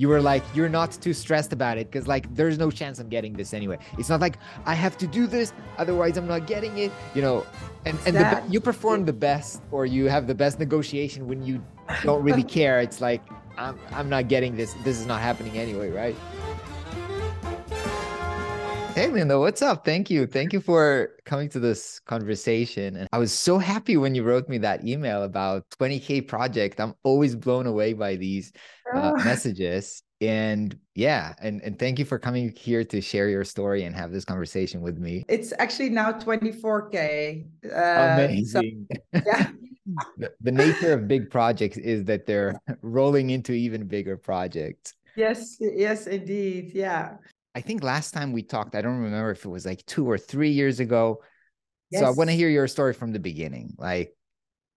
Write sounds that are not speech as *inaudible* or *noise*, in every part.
you were like you're not too stressed about it because like there's no chance i'm getting this anyway. It's not like i have to do this otherwise i'm not getting it you know? And and the, you perform the best or you have the best negotiation when you don't really *laughs* care. It's like i'm i'm not getting this. This is not happening anyway right Hey, Linda, what's up? Thank you. Thank you for coming to this conversation. And I was so happy when you wrote me that email about 20K project. I'm always blown away by these uh, oh. *laughs* messages. And yeah, and, and thank you for coming here to share your story and have this conversation with me. It's actually now 24K. Uh, Amazing. So, *laughs* yeah. the, the nature of big projects is that they're *laughs* rolling into even bigger projects. Yes, yes, indeed. Yeah. I think last time we talked, I don't remember if it was like two or three years ago. Yes. So I want to hear your story from the beginning. Like,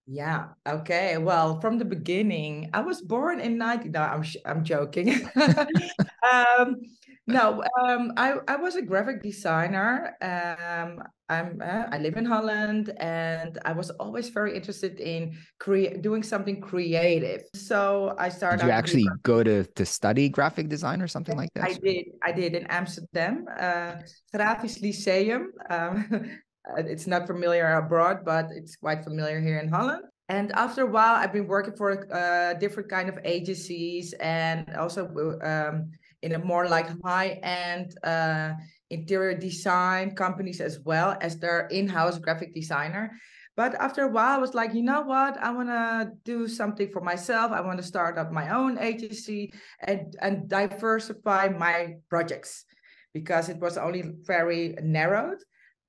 yeah. Okay. Well, from the beginning, I was born in 90. No, I'm I'm joking. *laughs* um, no, um, I I was a graphic designer. Um, I'm uh, I live in Holland, and I was always very interested in create doing something creative. So I started. Did you actually go to to study graphic design or something like that? I did. I did in Amsterdam, uh, Grafisch Lyceum. Um, *laughs* it's not familiar abroad, but it's quite familiar here in Holland and after a while i've been working for uh, different kind of agencies and also um, in a more like high end uh, interior design companies as well as their in-house graphic designer. But after a while i was like you know what? I want to do something for myself. I want to start up my own agency and and diversify my projects because it was only very narrowed.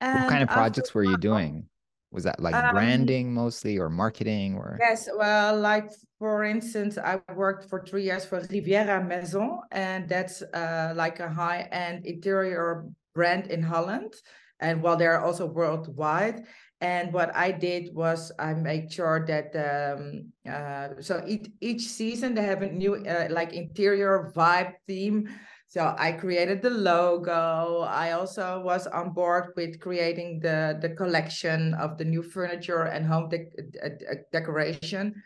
And what kind of projects were you doing? Was that like um, branding mostly or marketing or? Yes, well, like for instance, I worked for three years for Riviera Maison, and that's uh, like a high-end interior brand in Holland, and while they're also worldwide. And what I did was I made sure that um, uh, so each each season they have a new uh, like interior vibe theme so I created the logo. I also was on board with creating the, the collection of the new furniture and home de- de- decoration.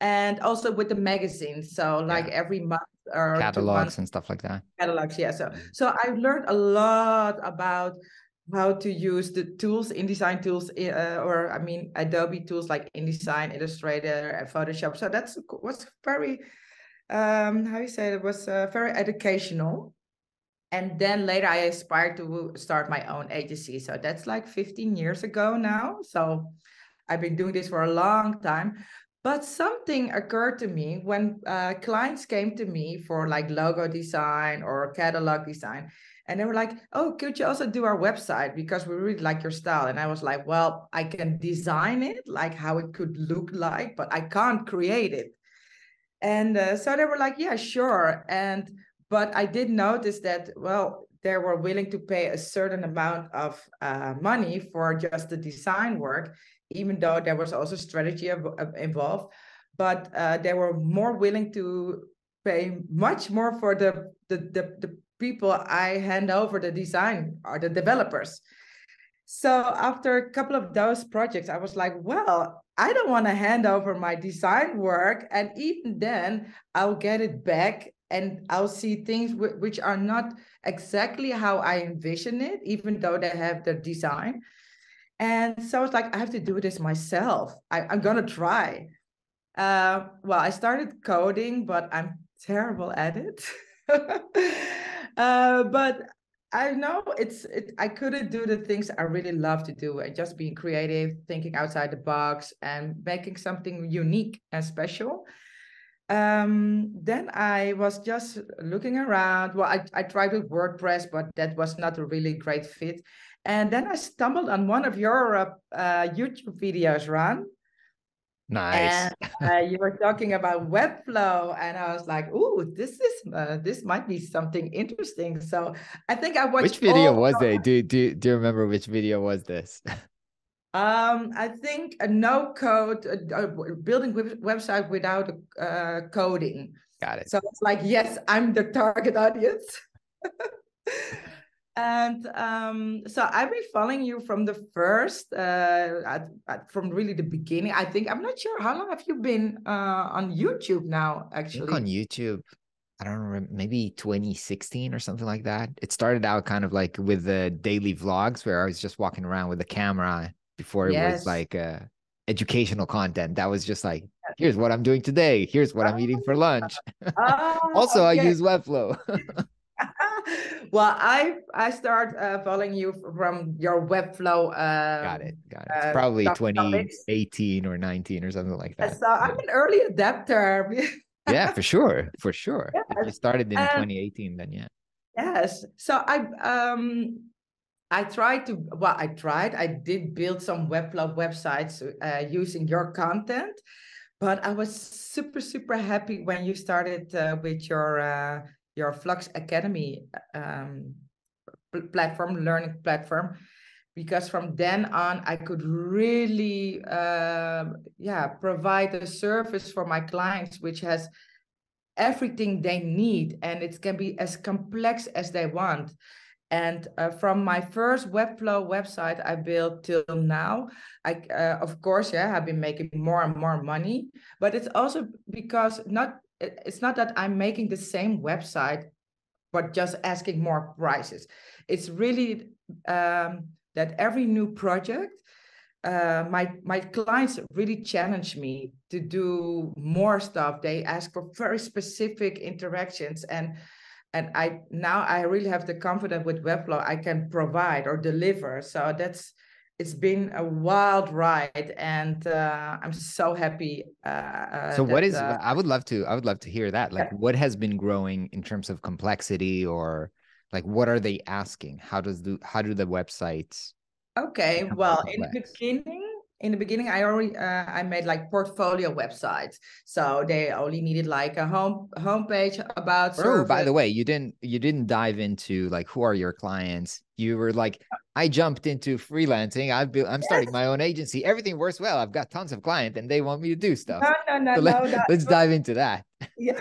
And also with the magazine. So like yeah. every month or catalogs and stuff like that. Catalogs, yeah. So mm-hmm. so I learned a lot about how to use the tools InDesign tools uh, or i mean adobe tools like InDesign illustrator and photoshop so that's was very um, how you say it was uh, very educational. And then later I aspired to start my own agency. So that's like 15 years ago now. So I've been doing this for a long time. But something occurred to me when uh, clients came to me for like logo design or catalog design. And they were like, oh, could you also do our website? Because we really like your style. And I was like, well, I can design it, like how it could look like, but I can't create it. And uh, so they were like, yeah, sure. And but I did notice that well, they were willing to pay a certain amount of uh, money for just the design work, even though there was also strategy involved. But uh, they were more willing to pay much more for the, the the the people I hand over the design or the developers. So after a couple of those projects, I was like, well, I don't want to hand over my design work. And even then, I'll get it back and I'll see things which are not exactly how I envision it, even though they have the design. And so it's like, I have to do this myself. I, am to try. Uh, well, I started coding, but I'm terrible at it. *laughs* uh, but I know it's it, I couldn't do the things I really love to do and just being creative, thinking outside the box and making something unique and special. Um, then I was just looking around. Well, I, I tried with WordPress, but that was not a really great fit. And then I stumbled on one of your uh, uh, YouTube videos, Ran. Nice. And uh, you were talking about Webflow, and I was like, "Ooh, this is uh, this might be something interesting." So I think I watched. Which video was it? Do do do you remember which video was this? *laughs* Um, I think a no code, uh, building website without uh, coding. Got it. So it's like, yes, I'm the target audience. *laughs* and um, so I've been following you from the first, uh, at, at, from really the beginning. I think I'm not sure how long have you been uh, on YouTube now. Actually, on YouTube, I don't remember, maybe 2016 or something like that. It started out kind of like with the daily vlogs where I was just walking around with a camera before it yes. was like uh, educational content. That was just like, here's what I'm doing today. Here's what I'm eating for *laughs* lunch. *laughs* Oh, also, okay. I use Webflow. *laughs* *laughs* well, I I start uh, following you from your Webflow. Uh, got it. Got it. It's uh, probably 2018 or 19 or something like that. So yeah. I'm an early adapter. *laughs* yeah, for sure, for sure. Yes. If you started in um, 2018, then yeah. Yes. So I um I tried to well, I tried. I did build some Webflow websites uh, using your content, but I was super super happy when you started uh, with your uh, your Flux Academy um, platform, learning platform, because from then on I could really uh, yeah provide a service for my clients which has everything they need and it can be as complex as they want. And uh, from my first webflow website i built till now i uh, of course yeah i've been making more and more money but it's also because not it's not that i'm making the same website but just asking more prices it's really um, that every new project uh, my my clients really challenge me to do more stuff. They ask for very specific interactions, and and I now I really have the confidence with Webflow I can provide or deliver. So that's it's been a wild ride, and uh, I'm so happy. Uh, uh so, that, what is? Uh, I would love to. I would love to hear that. Like, yeah. what has been growing in terms of complexity, or like, what are they asking? How does the how do the websites Okay, well, in the beginning, in the beginning, I already uh, I made like portfolio websites, so they only needed like a home homepage about. Oh, by the way, you didn't you didn't dive into like who are your clients. You were like, I jumped into freelancing. I've been, I'm starting my own agency. Everything works well. I've got tons of clients, and they want me to do stuff. No, no, no, so no. Let, let's dive into that. Yeah.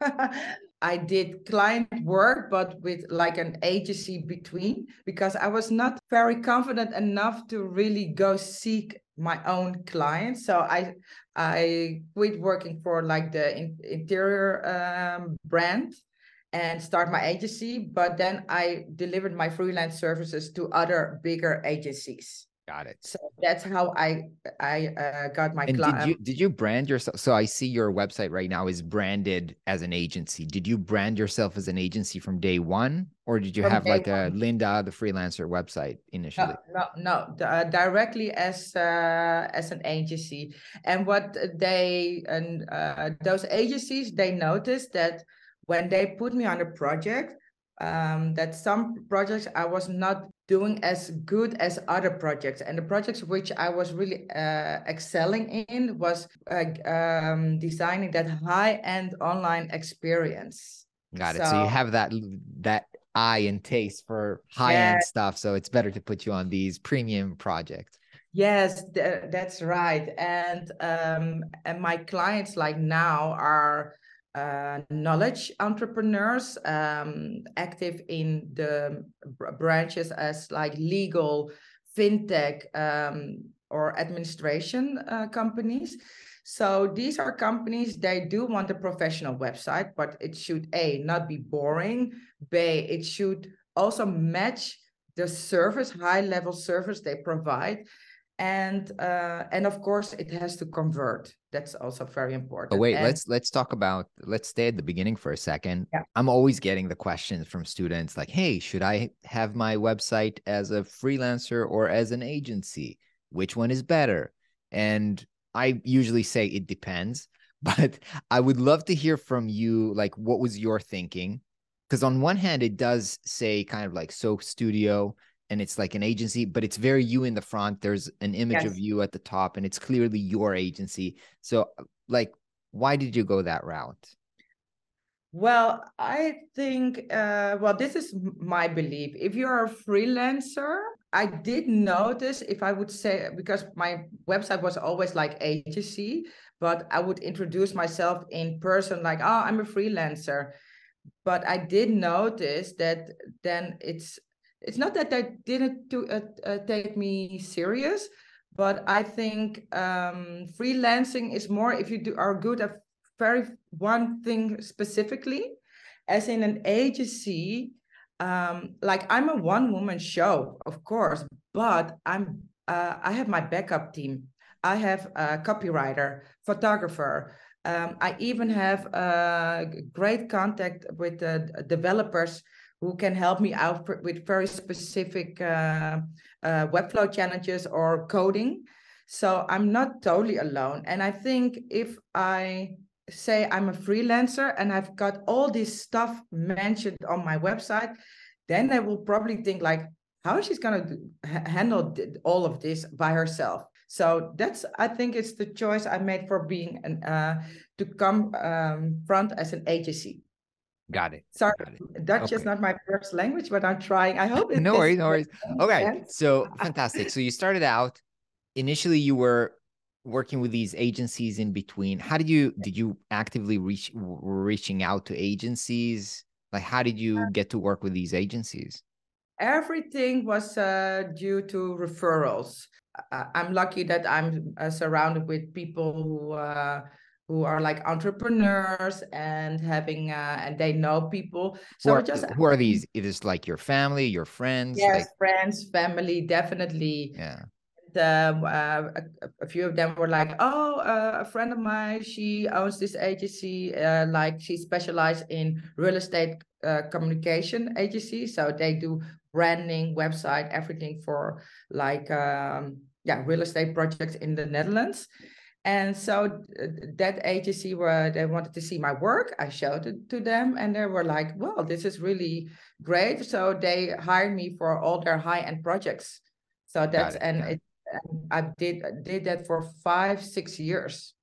*laughs* I did client work, but with like an agency between, because I was not very confident enough to really go seek my own clients. So I I quit working for like the in, interior um, brand and start my agency. But then I delivered my freelance services to other bigger agencies. Got it. So that's how I I uh, got my. And did you did you brand yourself? So I see your website right now is branded as an agency. Did you brand yourself as an agency from day one, or did you have like one. a Linda the freelancer website initially? No, no, no uh, directly as uh, as an agency. And what they and uh, those agencies they noticed that when they put me on a project, um, that some projects I was not doing as good as other projects. And the projects which I was really uh, excelling in was uh, um, designing that high-end online experience. Got it. So, so, you have that that eye and taste for high-end yeah. stuff. So it's better to put you on these premium projects. Yes, th- that's right. And um, and my clients like now are uh, knowledge entrepreneurs um, active in the branches as like legal, fintech, um, or administration uh, companies. So these are companies, they do want a professional website, but it should A, not be boring, B, it should also match the service, high level service they provide and uh, and of course it has to convert. That's also very important. Oh wait and, let's let's talk about let's stay at the beginning for a second. Yeah. i'm always getting the questions from students like hey should i have my website as a freelancer or as an agency? Which one is better? And i usually say it depends *laughs* but i would love to hear from you like what was your thinking? Because on one hand it does say kind of like Soaked studio and it's like an agency, but it's very you in the front. There's an image yes. of you at the top, and it's clearly your agency. So, like, why did you go that route? Well, I think, uh, well, this is my belief. If you're a freelancer, I did notice if I would say, because my website was always like agency, but I would introduce myself in person, like, oh, I'm a freelancer. But I did notice that then it's it's not that they didn't uh, uh, take me serious, but I think um, freelancing is more if you do are good at very one thing specifically, as in an agency, um, like I'm a one woman show, of course, but I'm uh, I have my backup team. I have a copywriter, photographer. Um, I even have a great contact with the developers who can help me out with very specific uh, uh, Webflow challenges or coding. So I'm not totally alone. And I think if I say I'm a freelancer and I've got all this stuff mentioned on my website, then they will probably think like, how is she going to handle all of this by herself? So that's I think it's the choice I made for being an uh, to come um, front as an agency. Got it. Sorry, Got it. Dutch okay. is not my first language, but I'm trying. I hope no worries, no worries. *laughs* Okay, so fantastic. So you started out initially. You were working with these agencies in between how did you did you actively reach reaching out to agencies like how did you get to work with these agencies everything was uh, due to referrals i'm lucky that i'm uh, surrounded with people who uh, who are like entrepreneurs and having uh, and they know people. So who are, just who are these? It is like your family your friends? Yes like... friends family definitely. Yeah. Um, uh, a, a, few of them were like, "Oh, uh, a friend of mine, she owns this agency. Uh, like she specializes in real estate uh, communication agency, so they do branding, website, everything for like um, yeah, real estate projects in the Netherlands." And so uh, that agency where they wanted to see my work, I showed it to them, and they were like, "Well, this is really great." So they hired me for all their high-end projects. So that's it, and yeah. it I did did that for five six years,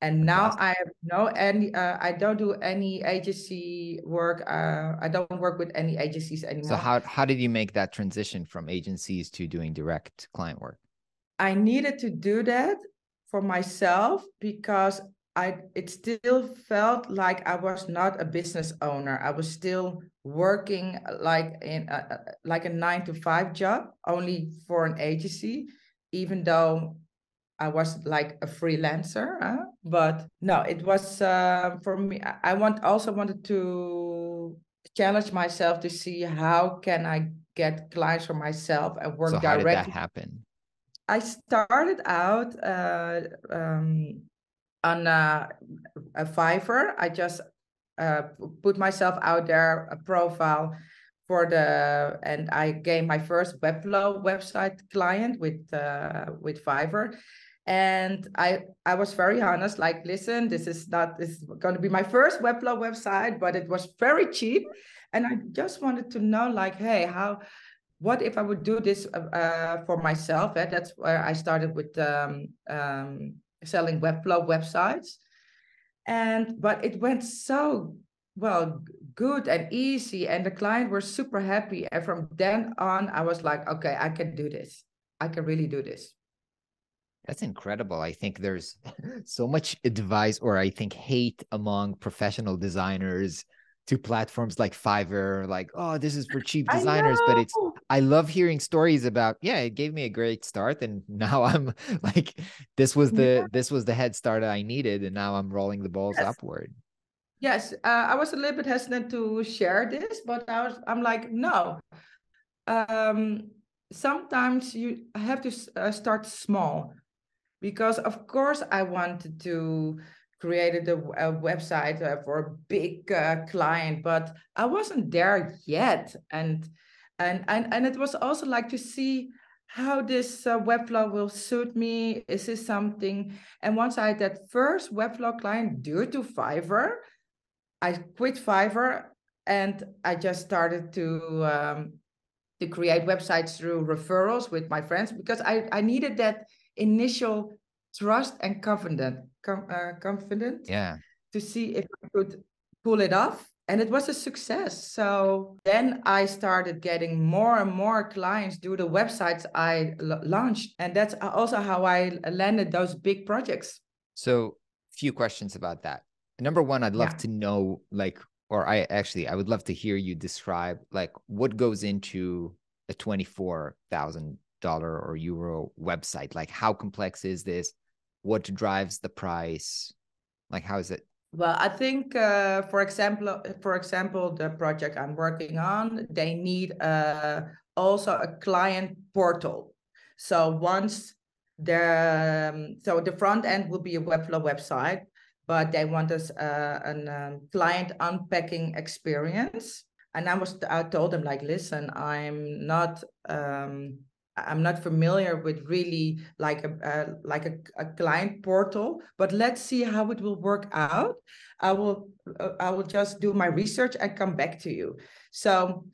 and now I have no any. Uh, I don't do any agency work. Uh, I don't work with any agencies anymore. So how how did you make that transition from agencies to doing direct client work? I needed to do that for myself because I it still felt like I was not a business owner. I was still working uh, like in a, like a nine to five job only for an agency even though I was like a freelancer, huh? but no, it was uh, for me. I want also wanted to challenge myself to see how can I get clients for myself and work so how directly. Did that happen? I started out uh, um, on a, a Fiverr. I just uh, put myself out there, a profile, for the and I gained my first Webflow website client with uh, with Fiverr. And I I was very honest, like, listen, this is not this is going to be my first Webflow website, but it was very cheap. And I just wanted to know, like, hey, how what if I would do this uh, uh for myself? Eh? That's where I started with um, um, selling Webflow websites. And but it went so well good and easy and the client were super happy and from then on i was like okay i can do this i can really do this that's incredible i think there's *laughs* so much advice or i think hate among professional designers to platforms like Fiverr, like, oh, this is for cheap designers. But it's, I love hearing stories about, yeah, it gave me a great start. And *laughs* now I'm like, this was the, yeah. this was the head start I needed. And now I'm rolling the balls yes. upward. Yes, uh, I was a little bit hesitant to share this, but I was, I'm like, no. Um, sometimes you have to uh, start small because, of course, I wanted to create a, a website uh, for a big uh, client, but I wasn't there yet. And and and and it was also like to see how this uh, Webflow will suit me. Is this something? And once I had that first Webflow client due to Fiverr, I quit Fiverr and I just started to um, to create websites through referrals with my friends because I, I needed that initial trust and confident com, uh, confident yeah. to see if I could pull it off and it was a success. So then i started getting more and more clients through the websites I launched and that's also how i landed those big projects. So few questions about that. Number one i'd love yeah. to know like or i actually i would love to hear you describe like what goes into a $24000 or euro website. Like how complex is this what drives the price like how is it Well, I think, uh, for example, for example, the project I'm working on, they need uh, also a client portal. So once the um, so the front end will be a Webflow website, but they want us uh, a um, client unpacking experience. And I was I told them like, listen, I'm not um, I'm not familiar with really like a uh, like a, a, client portal, but let's see how it will work out. I will uh, I will just do my research and come back to you. So,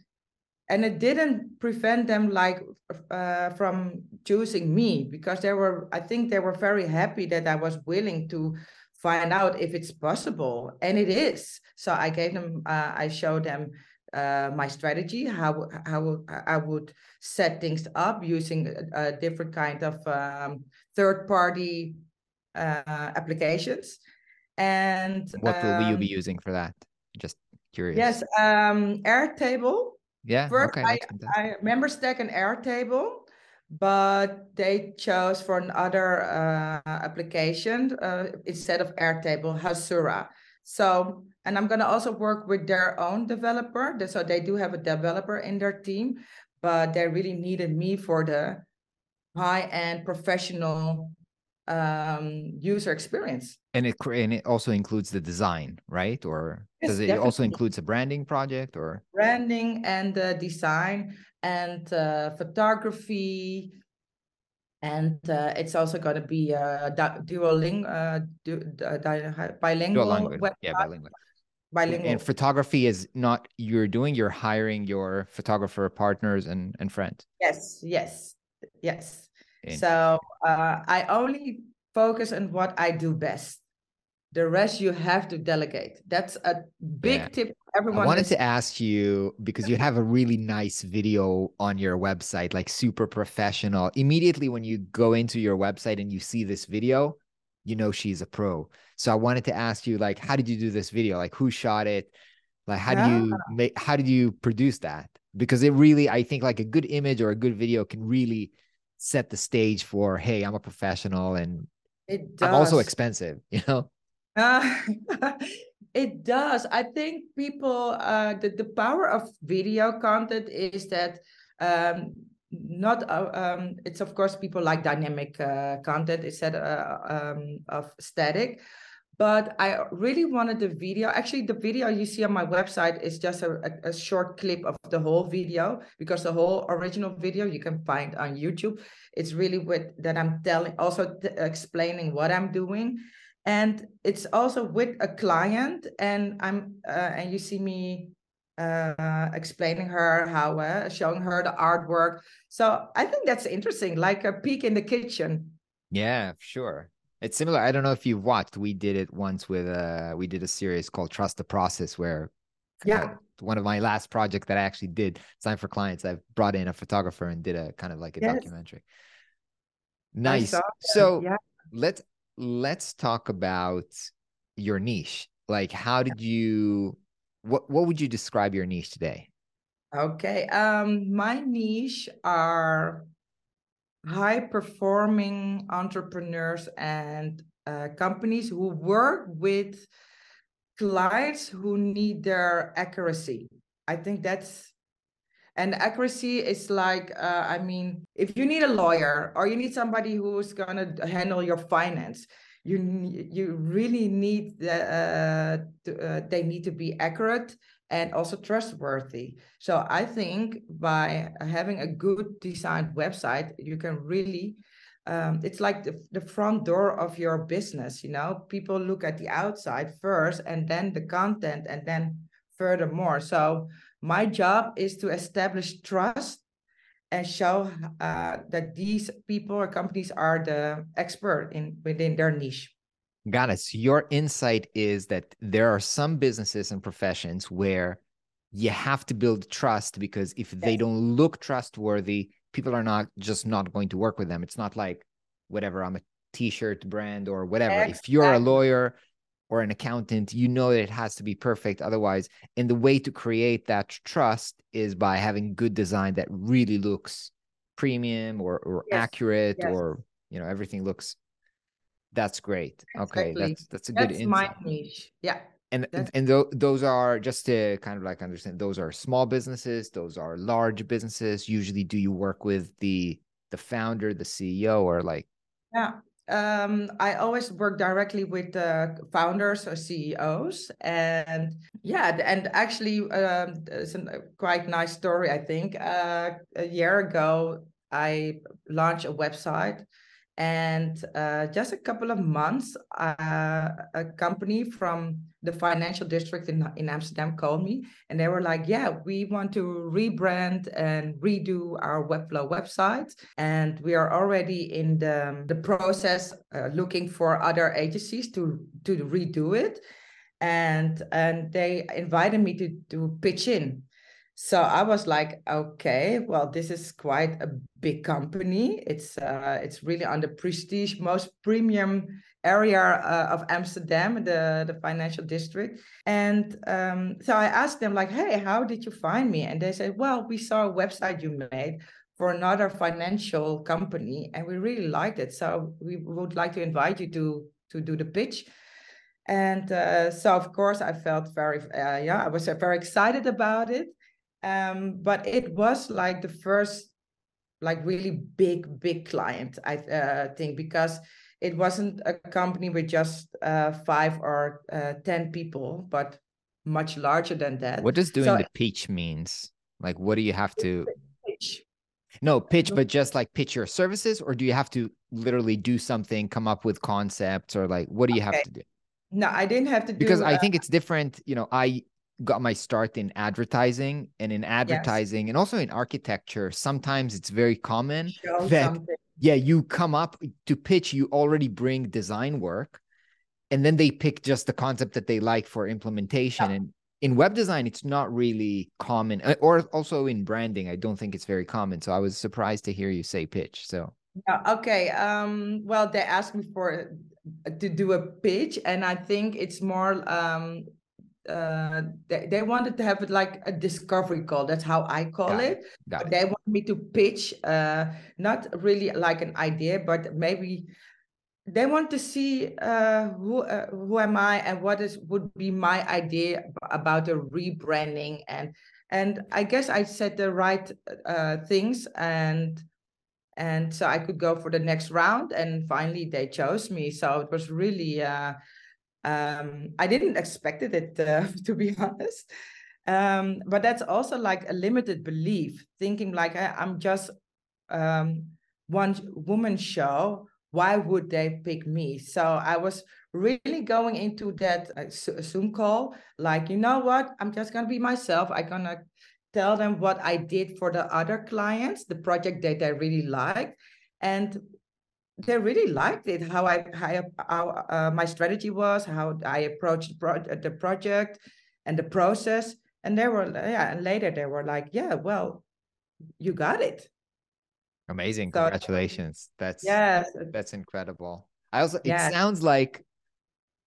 and it didn't prevent them like uh, from choosing me because they were I think they were very happy that I was willing to find out if it's possible, and it is. So I gave them uh, I showed them uh, my strategy, how how I would set things up using a, a different kind of um, third party uh, applications. And what um, will you be using for that? Just curious. Yes, um, Airtable. Yeah. First, okay. I, I MemberStack and Airtable, but they chose for another uh, application uh, instead of Airtable, Hasura. So and I'm going to also work with their own developer. So they do have a developer in their team, but they really needed me for the high-end professional um, user experience. And it and it also includes the design, right? Or yes, does it definitely. also includes a branding project or branding and uh, design and uh, photography and uh, it's also going to be a duoling, uh, du uh, bilingual. Yeah, bilingual bilingual. And photography is not you're doing, you're hiring your photographer partners and, and friends. Yes, yes, yes. So uh, I only focus on what I do best. The rest you have to delegate. That's a big yeah. tip. Everyone. I wanted to ask you because you have a really nice video on your website, like super professional. Immediately when you go into your website and you see this video, you know she's a pro. So I wanted to ask you, like, how did you do this video? Like, who shot it? Like, how yeah. do you make? How did you produce that? Because it really, I think, like a good image or a good video can really set the stage for, hey, I'm a professional and it does. I'm also expensive. *laughs* You know. Uh, *laughs* it does. I think people, uh, the the power of video content is that um, not uh, um, it's of course people like dynamic uh, content instead uh, um, of static. But i really wanted the video actually the video you see on my website is just a, a, a short clip of the whole video because the whole original video you can find on youtube. It's really with that i'm telling also explaining what i'm doing and it's also with a client and i'm uh, and you see me uh, explaining her how uh, showing her the artwork. So i think that's interesting like a peek in the kitchen. Yeah sure. It's similar i don't know if you've watched we did it once with uh we did a series called trust the process where yeah. uh, one of my last projects that i actually did sign for clients i brought in a photographer and did a kind of like a yes. documentary. Nice. so yeah. let's let's talk about your niche like how did you what what would you describe your niche today? Okay. Um, my niche are high performing entrepreneurs and uh, companies who work with clients who need their accuracy. I think that's and accuracy is like uh, i mean if you need a lawyer or you need somebody who's going to handle your finance you you really need the, uh, to, uh, they need to be accurate and also trustworthy. So I think by having a good designed website, you can really um, it's like the, the front door of your business. You know, people look at the outside first, and then the content, and then furthermore. So my job is to establish trust and show uh, that these people or companies are the expert in within their niche. Got it. So your insight is that there are some businesses and professions where you have to build trust because if yes. they don't look trustworthy, people are not just not going to work with them. It's not like whatever I'm a t-shirt brand or whatever. Exactly. If you're a lawyer, or an accountant, you know that it has to be perfect otherwise. And the way to create that trust is by having good design that really looks premium or, or yes. accurate yes. or you know everything looks That's great. Okay, that's that's a good That's my niche. Yeah. And That's and tho- those are just to kind of like understand. Those are small businesses. Those are large businesses. Usually, do you work with the the founder, the CEO, or like Yeah. Um, I always work directly with the founders or CEOs. And yeah, and actually, um, it's a quite nice story, I think. Uh, a year ago, I launched a website. And uh, just a couple of months, uh, a company from the financial district in, in Amsterdam called me and they were like, Yeah, we want to rebrand and redo our Webflow website. And we are already in the, the process uh, looking for other agencies to, to redo it. And, and they invited me to, to pitch in. So I was like, okay, well, this is quite a big company. It's uh, it's really on the prestige, most premium area uh, of Amsterdam, the the financial district. And um, so I asked them like, hey, how did you find me? And they said, well, we saw a website you made for another financial company, and we really liked it. So we would like to invite you to to do the pitch. And uh, so, of course, I felt very, uh, yeah, I was uh, very excited about it um, but it was like the first like really big big client i uh, think because it wasn't a company with just uh, five or uh, ten people but much larger than that what does doing so the pitch means? Like, what do you have to? pitch. No, pitch, but just like pitch your services, or do you have to literally do something, come up with concepts, or like what do you have to do? no i didn't have to do Because I uh, think it's different. You know, I got my start in advertising, and in advertising, and also in architecture. Sometimes it's very common show that something yeah, you come up to pitch, you already bring design work, and then they pick just the concept that they like for implementation. And in web design, it's not really common, uh, or also in branding, I don't think it's very common. So I was surprised to hear you say pitch. So Yeah, okay. Um, well, they asked me for to do a pitch, and I think it's more um uh they, they wanted to have it like a discovery call. That's how I call Got it. got it. they want me to pitch uh not really like an idea, but maybe they want to see uh who uh, who am I and what is would be my idea about the rebranding and and I guess I said the right uh things and and so I could go for the next round. And finally, they chose me. So it was really, uh, um, I didn't expect it, uh, *laughs* to be honest. Um, but that's also like a limited belief, thinking like I, I'm just um, one woman show. Why would they pick me? So I was really going into that uh, Zoom call, like, you know what? I'm just gonna be myself. I'm gonna tell them what I did for the other clients, the project that they really liked, and they really liked it. How I how, uh, my strategy was, how I approached the, pro- the project, and the process. And they were yeah, and later they were like, yeah, well, you got it. Amazing. So Congratulations. That's yes, that's incredible. I also it yes, sounds like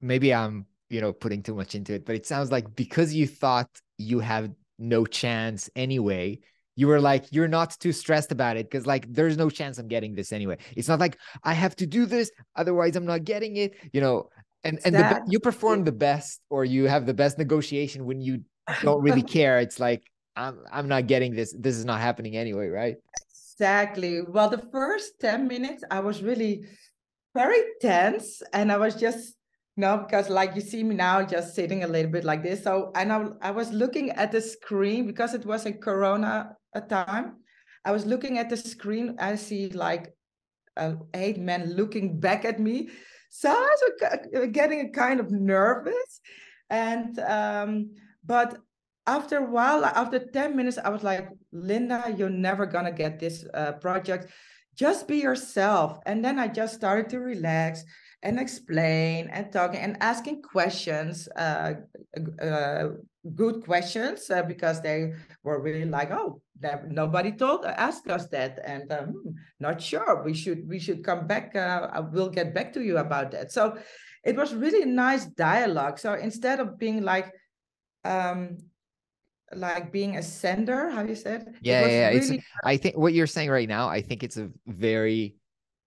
maybe I'm, you know, putting too much into it, but it sounds like because you thought you have no chance anyway, you were like, you're not too stressed about it because like there's no chance I'm getting this anyway. It's not like I have to do this, otherwise I'm not getting it, you know. And and the, you perform the best or you have the best negotiation when you don't really *laughs* care. It's like I'm I'm not getting this. This is not happening anyway, right? Exactly. Well, the first 10 minutes, I was really very tense and I was just, you know, because like you see me now just sitting a little bit like this. So, and I, I was looking at the screen because it was a Corona uh, time. I was looking at the screen. I see like uh, eight men looking back at me. So I was uh, getting kind of nervous. And, um, but after a while, after 10 minutes, I was like, Linda, you're never going to get this uh, project. Just be yourself. And then I just started to relax and explain and talking and asking questions, uh, uh, good questions, uh, because they were really like, oh, that nobody told asked us that, and um, not sure. We should we should come back. Uh, I will get back to you about that. So it was really nice dialogue. So instead of being like, um, like being a sender, how you said? Yeah, it yeah. really It's I think what you're saying right now, I think it's a very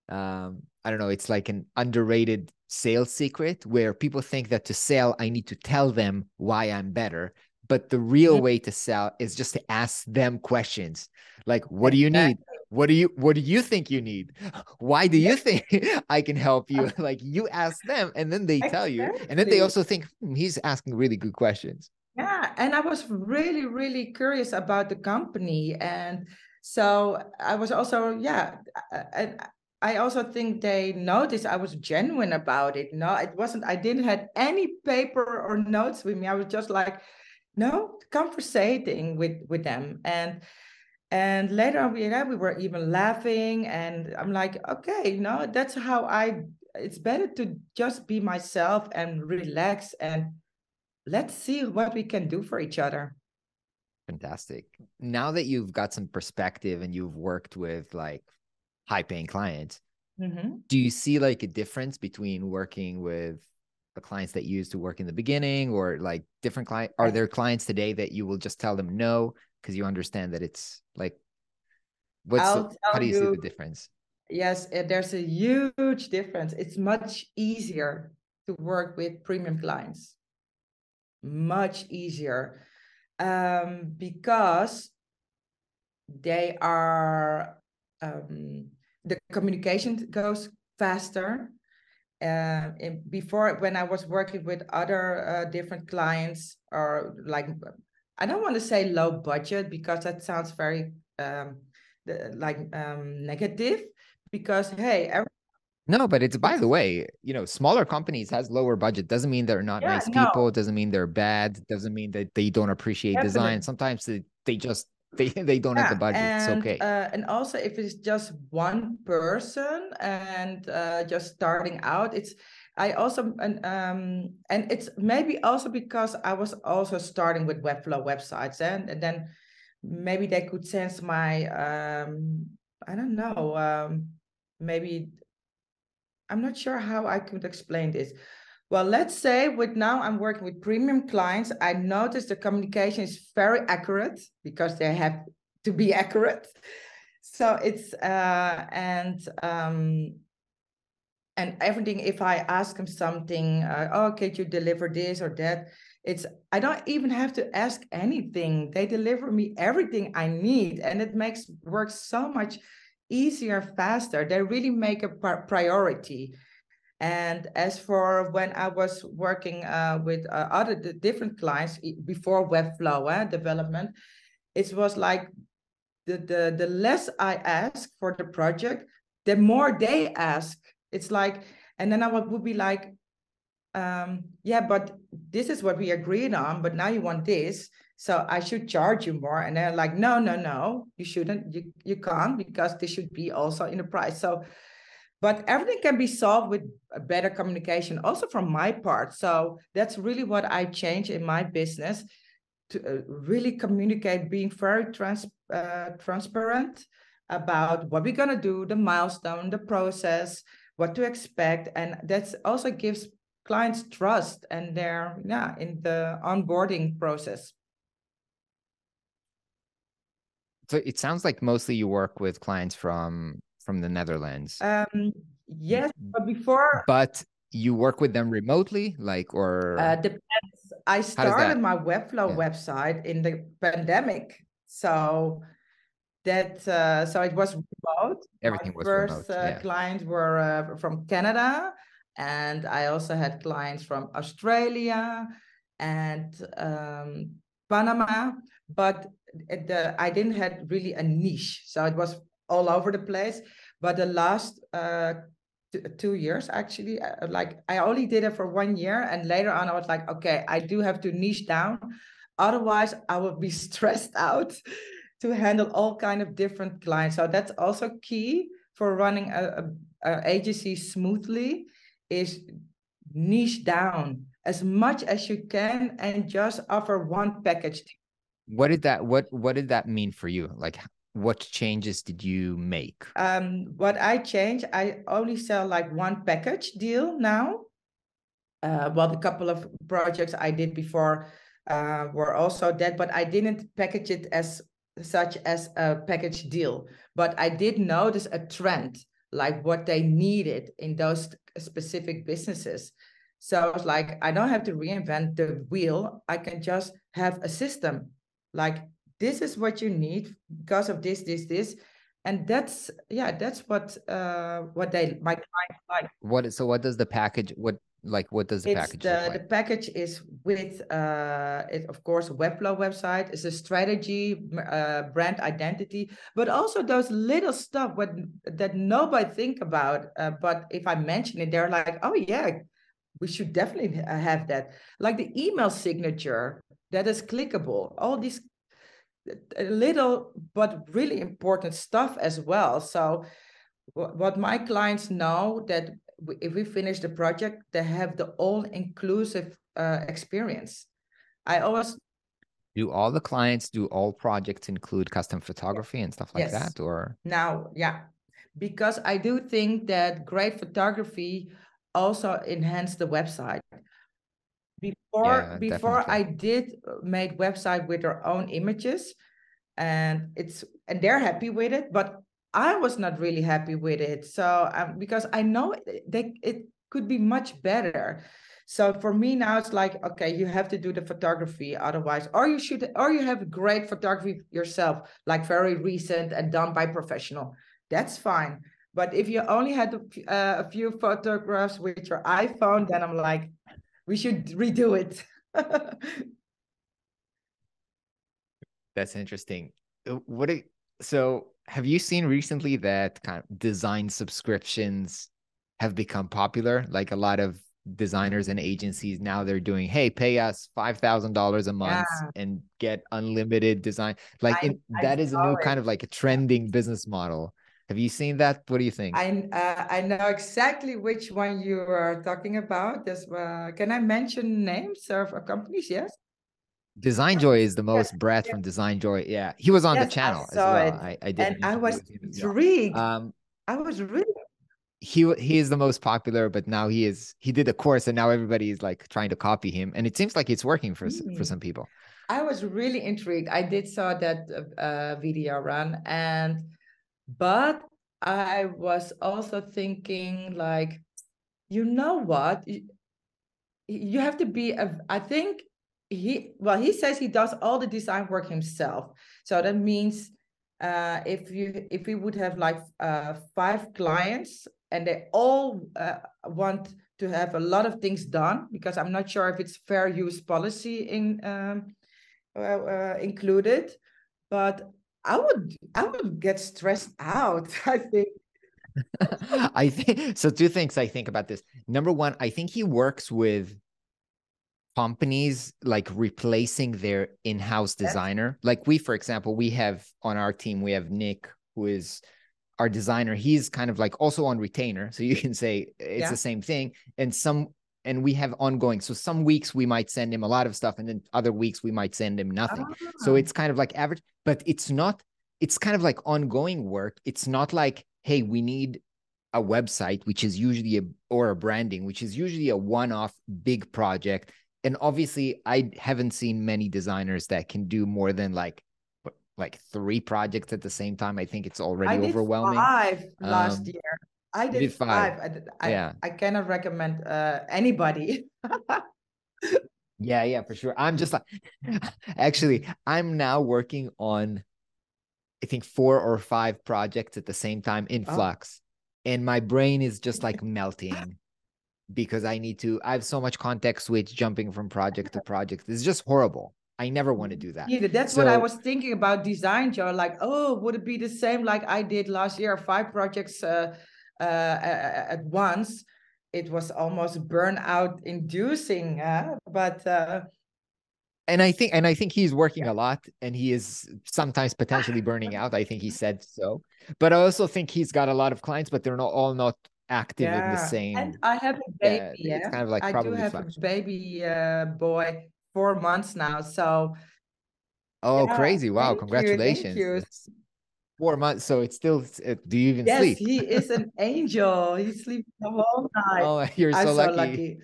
um I don't know, it's like an underrated sales secret where people think that to sell, I need to tell them why I'm better. But the real mm-hmm. way to sell is just to ask them questions like, what do you need? What do you what do you think you need? Why do you think *laughs* I can help you? *laughs* Like you ask them and then they tell you. And then they also think hmm, he's asking really good questions. Yeah. And I was really, really curious about the company. And so I was also, yeah, and I also think they noticed I was genuine about it. No, it wasn't, I didn't have any paper or notes with me. I was just like, no, conversating with with them. And and later on, we, yeah, we were even laughing. And I'm like, okay, no, that's how I, it's better to just be myself and relax and let's see what we can do for each other. Fantastic. Now that you've got some perspective and you've worked with like high paying clients, mm-hmm. do you see like a difference between working with the clients that you used to work in the beginning or like different client are there clients today that you will just tell them no because you understand that it's like what's the, how do you, you, see the difference? Yes eh, there's a huge difference. It's much easier to work with premium clients. Much easier um, because they are um, the communication goes faster. Uh, before when I was working with other uh, different clients or like I don't want to say low budget because that sounds very um, the, like um, negative because hey every- no but it's by the way you know smaller companies has lower budget. Doesn't mean they're not yeah, nice no. people. Doesn't mean they're bad. Doesn't mean that they don't appreciate Definitely. design sometimes they, they just *laughs* they they don't yeah, have the budget. And, it's okay. Uh, and also, if it's just one person and uh, just starting out, it's I also and um and it's maybe also because I was also starting with Webflow websites and, and then maybe they could sense my um I don't know um maybe I'm not sure how I could explain this well, let's say with now I'm working with premium clients, I notice the communication is very accurate because they have to be *laughs* accurate. So it's uh and um and everything if I ask them something, uh, oh, could you deliver this or that? It's I don't even have to ask anything. They deliver me everything I need, and it makes work so much easier, faster. They really make a priority and as for when I was working uh, with uh, other different clients before Webflow uh, development, it was like the, the, the less I ask for the project, the more they ask. It's like, and then I would, would be like, um, yeah, but this is what we agreed on, but now you want this. So I should charge you more. And they're like, no, no, no, you shouldn't, you, you can't because this should be also in the price. So but everything can be solved with better communication also from my part. So that's really what i change in my business to uh, really communicate being very trans uh, transparent about what we're going to do the milestone the process what to expect. And that also gives clients trust and they're yeah in the onboarding process. So it sounds like mostly you work with clients from from the Netherlands. Um, yes, but before. But you work with them remotely, like or uh, depends. I started my Webflow yeah. website in the pandemic, so that uh, so it was remote. Everything my was first remote. Uh, yeah. clients were uh, from Canada, and I also had clients from Australia and um, Panama, but the, I didn't have really a niche, so it was all over the place. But the last uh, two years, actually, uh, like I only did it for one year, and later on, I was like, okay, I do have to niche down, otherwise, I would be *laughs* stressed out to handle all kind of different clients. So that's also key for running a, a, a agency smoothly is niche down as much as you can and just offer one package what did that what what did that mean for you like what changes did you make? Um, what I changed, I only sell like one package deal now. Uh, well, the couple of projects I did before uh, were also that, but I didn't package it as such as a package deal. But I did notice a trend like what they needed in those specific businesses. So I was like I don't have to reinvent the wheel. I can just have a system like this is what you need because of this, this, this. And that's yeah, that's what uh what they my clients like. What so what does the package what like what does the it's package the, like? the package is with uh it of course webflow website it's a strategy uh, brand identity but also those little stuff what that nobody think about uh, but if i mention it they're like oh yeah we should definitely have that like the email signature that is clickable all these little but really important stuff as well so what my clients know that if we finish the project, they have the all-inclusive uh, experience. I always do all the clients do all projects include custom photography and stuff like yes. that or now yeah because i do think that great photography also enhance the website before yeah, before definitely. i did made website with their own images and it's and they're happy with it but I was not really happy with it. So um, because I know they, it could be much better. So for me now it's like okay, you have to do the photography otherwise, or you should, or you have great photography yourself, like very recent and done by professional. That's fine. But if you only had a, uh, a few photographs with your iPhone, then I'm like, we should redo it. That's interesting. Uh, what? so have you seen recently that kind of design subscriptions have become popular? Like a lot of designers and agencies now they're doing, hey, pay us five thousand dollars a month yeah. and get unlimited design. Like I, I that is a new it. kind of like a trending business model. Have you seen that? What do you think? I uh, I know exactly which one you are talking about. This, uh, can I mention names of companies? Yes. Design Joy is the most Brett yeah. from Design Joy. Yeah, he was on yes, the channel as well. I, I, did, and I was intrigued. Um, I was really. He he is the most popular, but now he is he did a course, and now everybody is like trying to copy him, and it seems like it's working for mm. for some people. I was really intrigued. I did saw that uh, video Ran, and but I was also thinking like, you know what, you, have to be a. I think he well he says he does all the design work himself so that means uh if you if we would have like uh five clients and they all uh, want to have a lot of things done because i'm not sure if it's fair use policy in um uh, uh, included but i would i would get stressed out *laughs* i think *laughs* I think so. Two things I think about this. Number one, I think he works with companies like replacing their in-house designer like we for example we have on our team we have nick who is our designer he's kind of like also on retainer so you can say it's yeah. the same thing and some and we have ongoing so some weeks we might send him a lot of stuff and then other weeks we might send him nothing ah. so it's kind of like average but it's not it's kind of like ongoing work it's not like hey we need a website which is usually a or a branding which is usually a one-off big project and obviously I haven't seen many designers that can do more than like like three projects at the same time. I think it's already I overwhelming. Five last um, year. I did, did five. five. I, yeah. I, I cannot recommend uh, anybody. yeah, yeah, for sure. I'm just like, *laughs* actually, I'm now working on, I think four or five projects at the same time in oh. flux, and my brain is just like *laughs* melting because I need to. I have so much context switch jumping from project to project. It's just horrible. I never want to do that. Yeah, that's so, what I was thinking about design, Joe. Like, oh, would it be the same like I did last year? Five projects uh, uh, at once. It was almost burnout inducing, uh, but. Uh, and I think, and I think he's working yeah. a lot, and he is sometimes potentially *laughs* burning out. I think he said so, but I also think he's got a lot of clients, but they're not all not active yeah. in the same. And I have a baby. Yeah, it's kind of like I do have a baby uh, boy, four months now. So. Oh, yeah, crazy! Wow, congratulations! You, four months, so it's still. do you even yes, sleep? he is an *laughs* angel. He sleeps the whole night. Oh, *laughs* you're so, lucky. so lucky.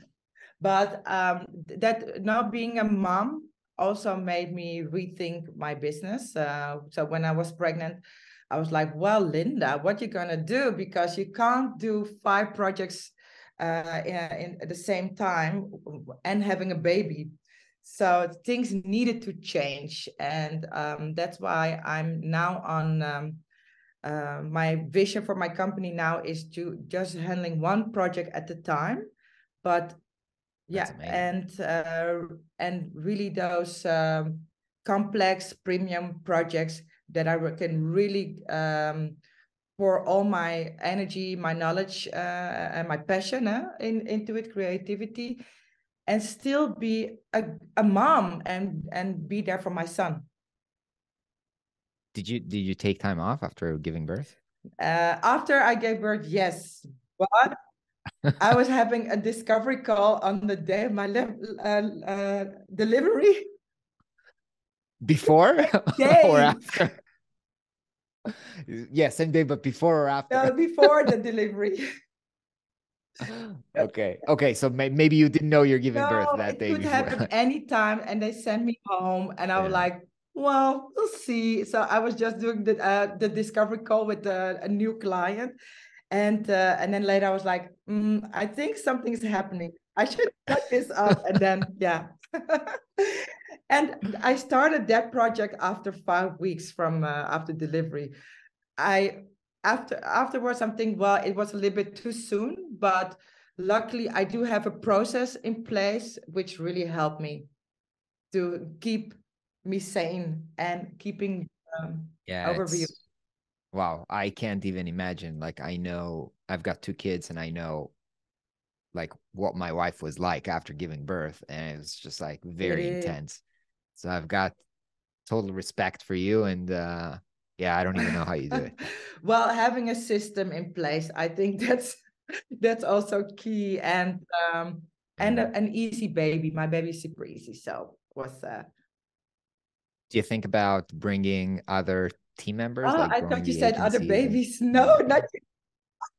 But um, that not being a mom also made me rethink my business. Uh, so when I was pregnant, I was like, well, Linda, what you gonna do? Because you can't do five projects uh, in, at the same time and having a baby. So things needed to change, and um, that's why I'm now on. Um, uh, my vision for my company now is to just handling one project at a time, but yeah, and uh, and really those um, complex premium projects that I can really um, pour all my energy, my knowledge, uh, and my passion uh, in, into it, creativity, and still be a, a mom and and be there for my son. Did you did you take time off after giving birth? Uh, after I gave birth, yes, but *laughs* I was having a discovery call on the day of my uh, uh, delivery. Before *laughs* *laughs* or after? yeah, same day, but before or after? No, before the delivery. *laughs* okay. Okay. So may- maybe you didn't know you're giving no, birth that day. It could before. happen *laughs* anytime. And they sent me home, and I yeah. was like, well, we'll see. So I was just doing the uh, the discovery call with uh, a new client. And uh, and then later I was like, mm, I think something's happening. I should cut this up. and then yeah. *laughs* and I started that project after five weeks from uh, after delivery. I after afterwards I'm thinking, well, it was a little bit too soon, but luckily I do have a process in place which really helped me to keep me sane and keeping um, yeah overview. Wow, I can't even imagine. Like I know I've got two kids and I know like what my wife was like after giving birth and it was just like very intense so i've got total respect for you and uh yeah i don't even know how you do it. *laughs* Well having a system in place i think *laughs* that's that's also key and um and a, an easy baby. My baby's super easy so was uh do you think about bringing other team members oh, like i thought you said other babies. *laughs* No not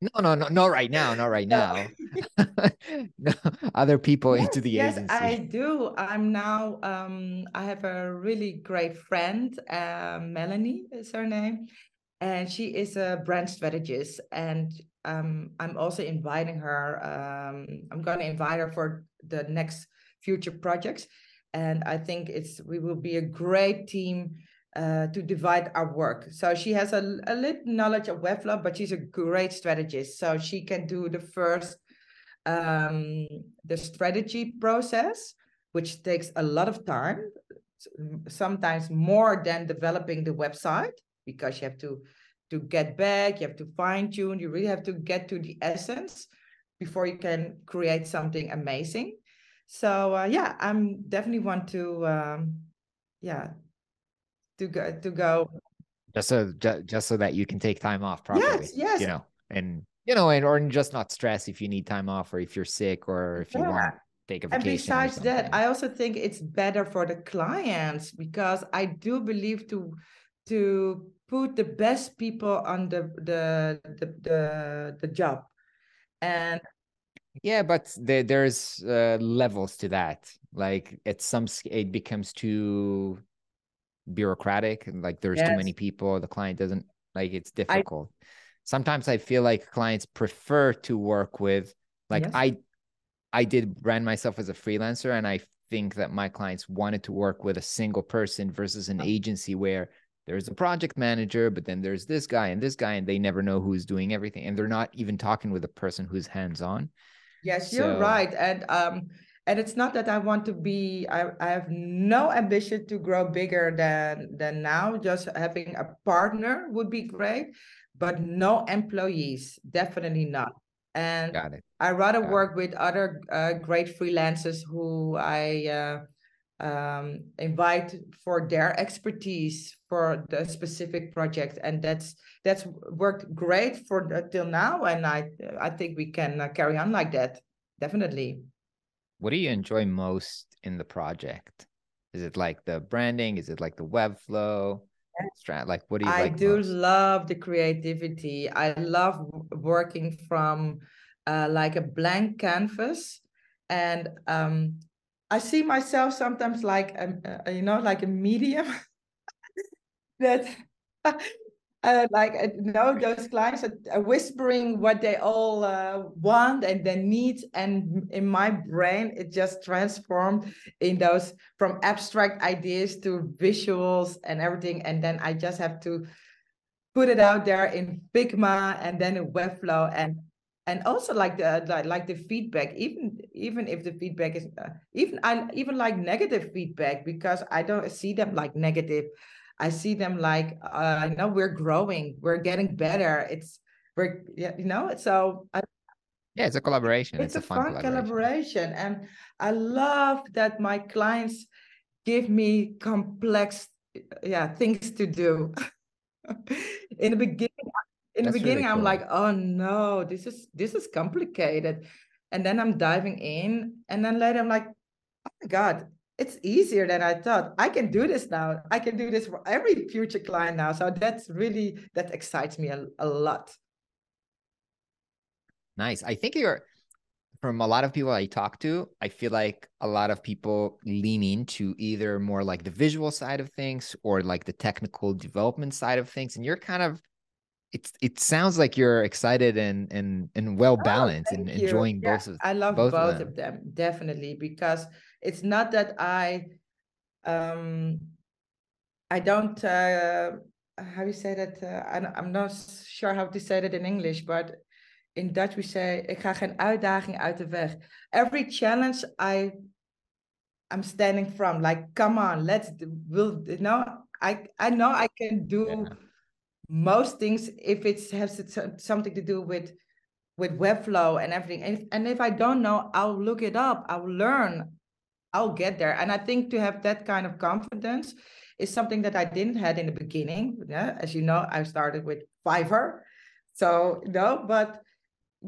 no, no, no, not right now, not right now. *laughs* no, other people yes, into the yes, agency. I do. I'm now. Um, I have a really great friend, uh, Melanie is her name, and she is a brand strategist. And um, I'm also inviting her. Um, I'm going to invite her for the next future projects, and I think it's we will be a great team uh, to divide our work. So she has a, a little knowledge of Webflow, but she's a great strategist. So she can do the first, um, the strategy process, which takes a lot of time, sometimes more than developing the website, because you have to to get back, you have to fine tune, you really have to get to the essence before you can create something amazing. So uh, yeah, I'm definitely want to um, yeah to go to go. Just so just just so that you can take time off properly yes yes. you know and you know and or just not stress if you need time off or if you're sick or if you want to take a vacation and besides that i also think it's better for the clients because i do believe to to put the best people on the the the the, the job. And yeah but there, there's uh, levels to that. Like at some it becomes too bureaucratic like there's yes. too many people the client doesn't like it's difficult I, sometimes i feel like clients prefer to work with like yes. i i did brand myself as a freelancer and i think that my clients wanted to work with a single person versus an agency where there's a project manager but then there's this guy and this guy and they never know who's doing everything and they're not even talking with a person who's hands on yes so, you're right and um and it's not that i want to be I, I have no ambition to grow bigger than than now. Just having a partner would be great but no employees definitely not. And i rather Got work it. with other uh, great freelancers who i uh, um, invite for their expertise for the specific project. And that's that's worked great for uh, till now. And i i think we can uh, carry on like that. Definitely what do you enjoy most in the project? Is it like the branding? Is it like the webflow? Like, what do you? I like do most? love the creativity. I love working from uh, like a blank canvas, and um, I see myself sometimes like a, uh, you know like a medium *laughs* that uh, like uh, know those clients are whispering what they all uh, want and their needs and in my brain it just transformed in those from abstract ideas to visuals and everything and then i just have to put it out there in figma and then in webflow and and also like the like, like the feedback even even if the feedback is uh, even i even like negative feedback because i don't see them like negative I see them like, uh, you know, we're growing, we're getting better. It's we're, you know, so I, yeah, it's a collaboration. It's, it's a, a, fun, fun collaboration. collaboration, and I love that my clients give me complex, yeah, things to do. *laughs* in the beginning, in That's the beginning, really cool. I'm like, oh no, this is this is complicated, and then I'm diving in, and then later I'm like, oh my god, it's easier than I thought. I can do this now. I can do this for every future client now. So that's really that excites me a, a lot. Nice. I think you're from a lot of people I talk to, I feel like a lot of people lean into either more like the visual side of things or like the technical development side of things. And you're kind of it's it sounds like you're excited and and and well oh, balanced oh, and you. enjoying yeah, both of I love both, both of, them. of them definitely because it's not that I um I don't uh how you say that? Uh, I'm not sure how to say that in English but in Dutch we say ik ga geen uitdaging uit de weg. Every challenge I I'm standing from like come on let's will you know I I know I can do yeah. most things if it has something to do with with webflow and everything. And, if, and if i don't know i'll look it up i'll learn I'll get there. And I think to have that kind of confidence is something that I didn't had in the beginning. Yeah, as you know, I started with Fiverr. So no, but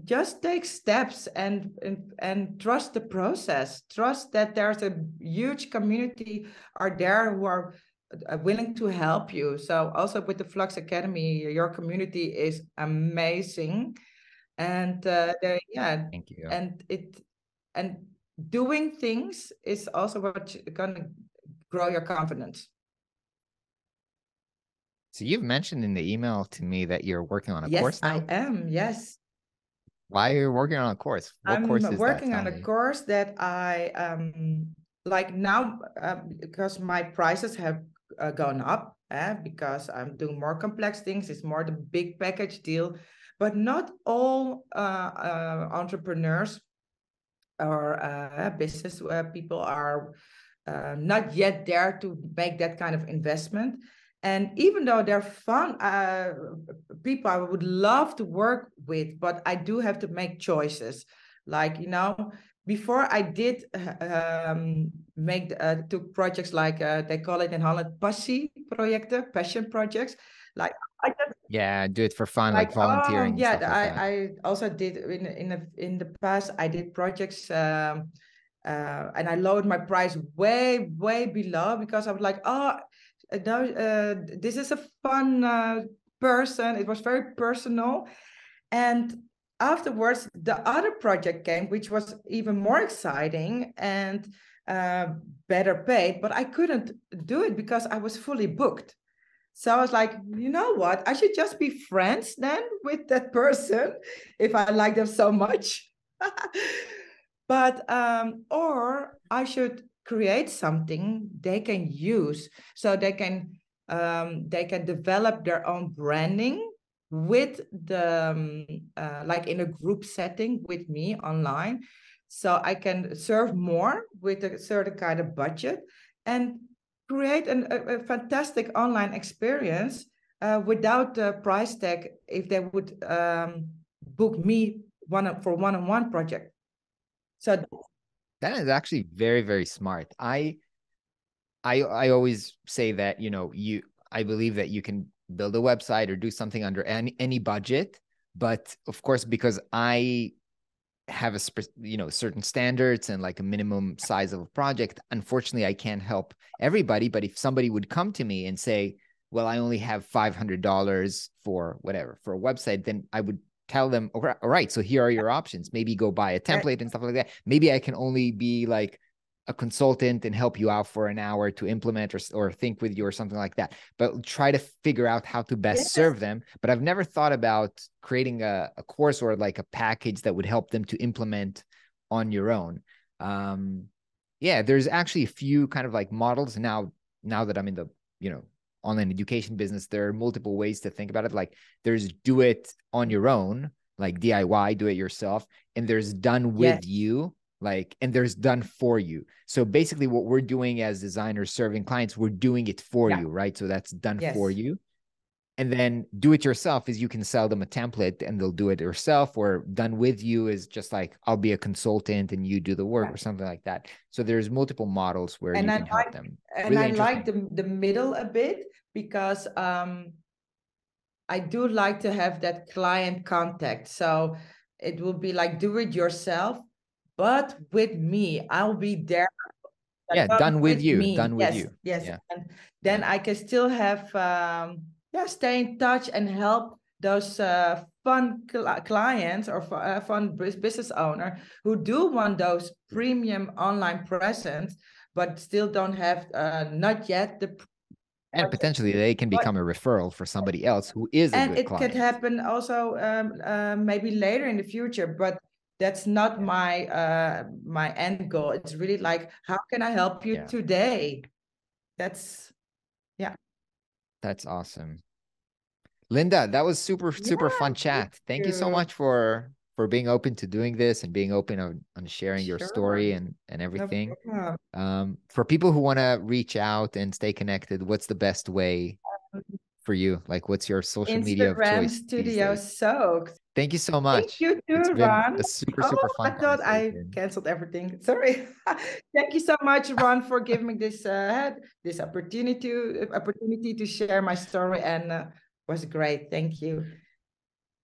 just take steps and, and and trust the process. Trust that there's a huge community are there who are uh, willing to help you. So also with the Flux Academy, your community is amazing, and uh, yeah, thank you. And it and doing things is also what gonna grow your confidence. So you've mentioned in the email to me that you're working on a yes, course now. I am. Yes. Why are you working on a course? What I'm course is working on a course that I um like now uh, because my prices have uh, gone up eh, because I'm doing more complex things. It's more the big package deal, but not all uh, uh entrepreneurs or uh, business uh, people are uh, not yet there to make that kind of investment. And even though they're fun uh, people, I would love to work with, but I do have to make choices. Like you know, before I did uh, um, make uh, took projects like they call it in Holland passie projecten, passion projects. Like I just yeah, do it for fun, like, like volunteering. Yeah, like I I also did in in the in the past. I did projects. Um, uh, and I lowered my price way, way below because I was like, oh, no, uh, this is a fun uh, person. It was very personal. And afterwards, the other project came, which was even more exciting and uh, better paid, but I couldn't do it because I was fully booked. So I was like, you know what? I should just be friends then with that person *laughs* if I like them so much. *laughs* but um, or I should create something they can use so they can um, they can develop their own branding with the um, uh, like in a group setting with me online so i can serve more with a certain kind of budget and create an, a, a, fantastic online experience uh, without the price tag if they would um, book me one for one-on-one project. So that is actually very very smart. I I I always say that you know you I believe that you can build a website or do something under any any budget, but of course because I have a you know certain standards and like a minimum size of a project unfortunately i can't help everybody but if somebody would come to me and say well i only have $500 for whatever for a website then i would tell them all right so here are your options. Maybe go buy a template and stuff like that. Maybe i can only be like a consultant and help you out for an hour to implement or, or think with you or something like that but try to figure out how to best yes. serve them but i've never thought about creating a, a course or like a package that would help them to implement on your own um yeah there's actually a few kind of like models now now that i'm in the you know online education business there are multiple ways to think about it like there's do it on your own like diy do it yourself and there's done with yes. you like and there's done for you. So basically what we're doing as designers serving clients we're doing it for yeah. you right? So that's done yes. for you. And then do it yourself is you can sell them a template and they'll do it yourself or done with you is just like i'll be a consultant and you do the work yeah. or something like that. So there's multiple models where and you I can like, help them. and really i like the, the middle a bit because um i do like to have that client contact. So it will be like do it yourself but with me i'll be there yeah done with, with you me. done yes, with you yes yeah. and then i can still have um yeah stay in touch and help those uh, fun cl- clients or uh, fun business owner who do want those premium online presence but still don't have uh, not yet the and potentially they can become a referral for somebody else who is and it client. could happen also um, uh, maybe later in the future but that's not my uh my end goal it's really like how can i help you yeah. today that's yeah that's awesome linda that was super super yeah, fun chat thank you. you. so much for for being open to doing this and being open on, on sharing sure. your story and and everything no um for people who want to reach out and stay connected what's the best way um, for you? Like, what's your social Instagram media of choice? Studio Soaked. Thank you so much. Thank you too, Ran. A super, super oh, fun. I thought I canceled everything. *laughs* Sorry. Thank you so much, Ran, for giving me this uh, this opportunity opportunity to share my story, and uh, was great. Thank you.